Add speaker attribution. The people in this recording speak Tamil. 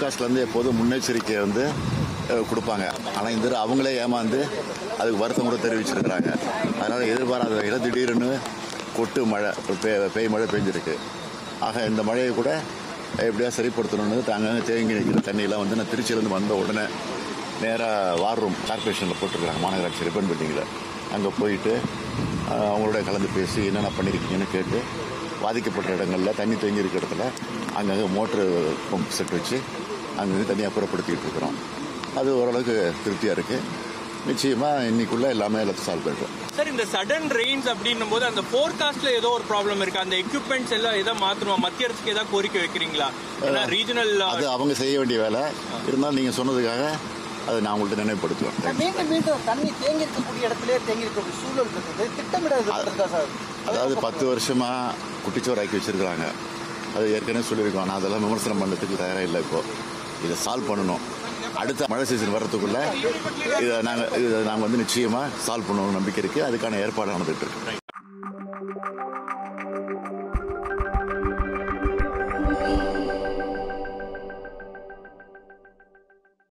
Speaker 1: ஃபோர்காஸ்ட்லேருந்து எப்போதும் முன்னெச்சரிக்கை வந்து கொடுப்பாங்க. ஆனால் இந்த அவங்களே ஏமாந்து அதுக்கு வருத்தம் கூட தெரிவிச்சிருக்கிறாங்க. அதனால் எதிர்பாராத வகையில் திடீர்னு கொட்டு மழை பெ- பேய் மழை பெஞ்சிருக்கு. ஆக இந்த மழையை கூட எப்படியா சரிப்படுத்தணும்னு தாங்க தேங்கி நிற்கிற தண்ணியெல்லாம் வந்து நான் திருச்சியிலேருந்து வந்த உடனே நேராக வார் ரூம் கார்பரேஷனில் போட்டிருக்காங்க மாநகராட்சி ரிப்பன் பில்டிங்கில் அங்கே போயிட்டு அவங்களோட கலந்து பேசி என்னென்ன பண்ணியிருக்கீங்கன்னு கேட்டு பாதிக்கப்பட்ட இடங்களில் தண்ணி தேங்கி இருக்கிற இடத்துல அங்கங்கே மோட்ரு பம்ப் செட் வச்சு அங்கங்கே தண்ணியை அப்புறப்படுத்திக்கிட்டு இருக்கிறோம். அது ஓரளவுக்கு திருப்தியாக இருக்குது நிச்சயமாக இன்னைக்குள்ளே எல்லாமே எல்லாத்தையும் சால்வ் பண்ணிடுவோம்
Speaker 2: சார் இந்த சடன் ரெயின்ஸ் அப்படின்னும் போது அந்த ஃபோர்காஸ்ட்ல ஏதோ ஒரு ப்ராப்ளம் இருக்கு? அந்த எக்யூப்மெண்ட்ஸ் எல்லாம் எதை மாத்தணும்? மத்திய அரசுக்கு ஏதாவது கோரிக்கை வைக்கிறீங்களா? ஏன்னா ரீஜனல்
Speaker 1: அது அவங்க செய்ய வேண்டிய வேலை. இருந்தாலும் நீங்கள் சொன்னதுக்காக அதை நான் உங்கள்கிட்ட நினைவுபடுத்துவேன்
Speaker 3: மீண்டும் மீண்டும் தண்ணி தேங்கி இருக்கக்கூடிய இடத்திலே தேங்கி இருக்கக்கூடிய சூழல் இருக்குது சார்?
Speaker 1: அதாவது பத்து வருஷமா குட்டிச்சோறாக்கி வச்சிருக்கிறாங்க. அது ஏற்கனவே சொல்லியிருக்கோம். நான் அதெல்லாம் விமர்சனம் பண்ணுறதுக்கு தயாராக இல்லை இப்போ. இதை சால்வ் பண்ணணும். அடுத்த மழை சீசன் வர்றதுக்குள்ள இதை நாங்கள் இதை நாங்கள் வந்து நிச்சயமாக சால்வ் பண்ணுவோம் நம்பிக்கை இருக்குது அதுக்கான ஏற்பாடு நடந்துகிட்டு இருக்கு.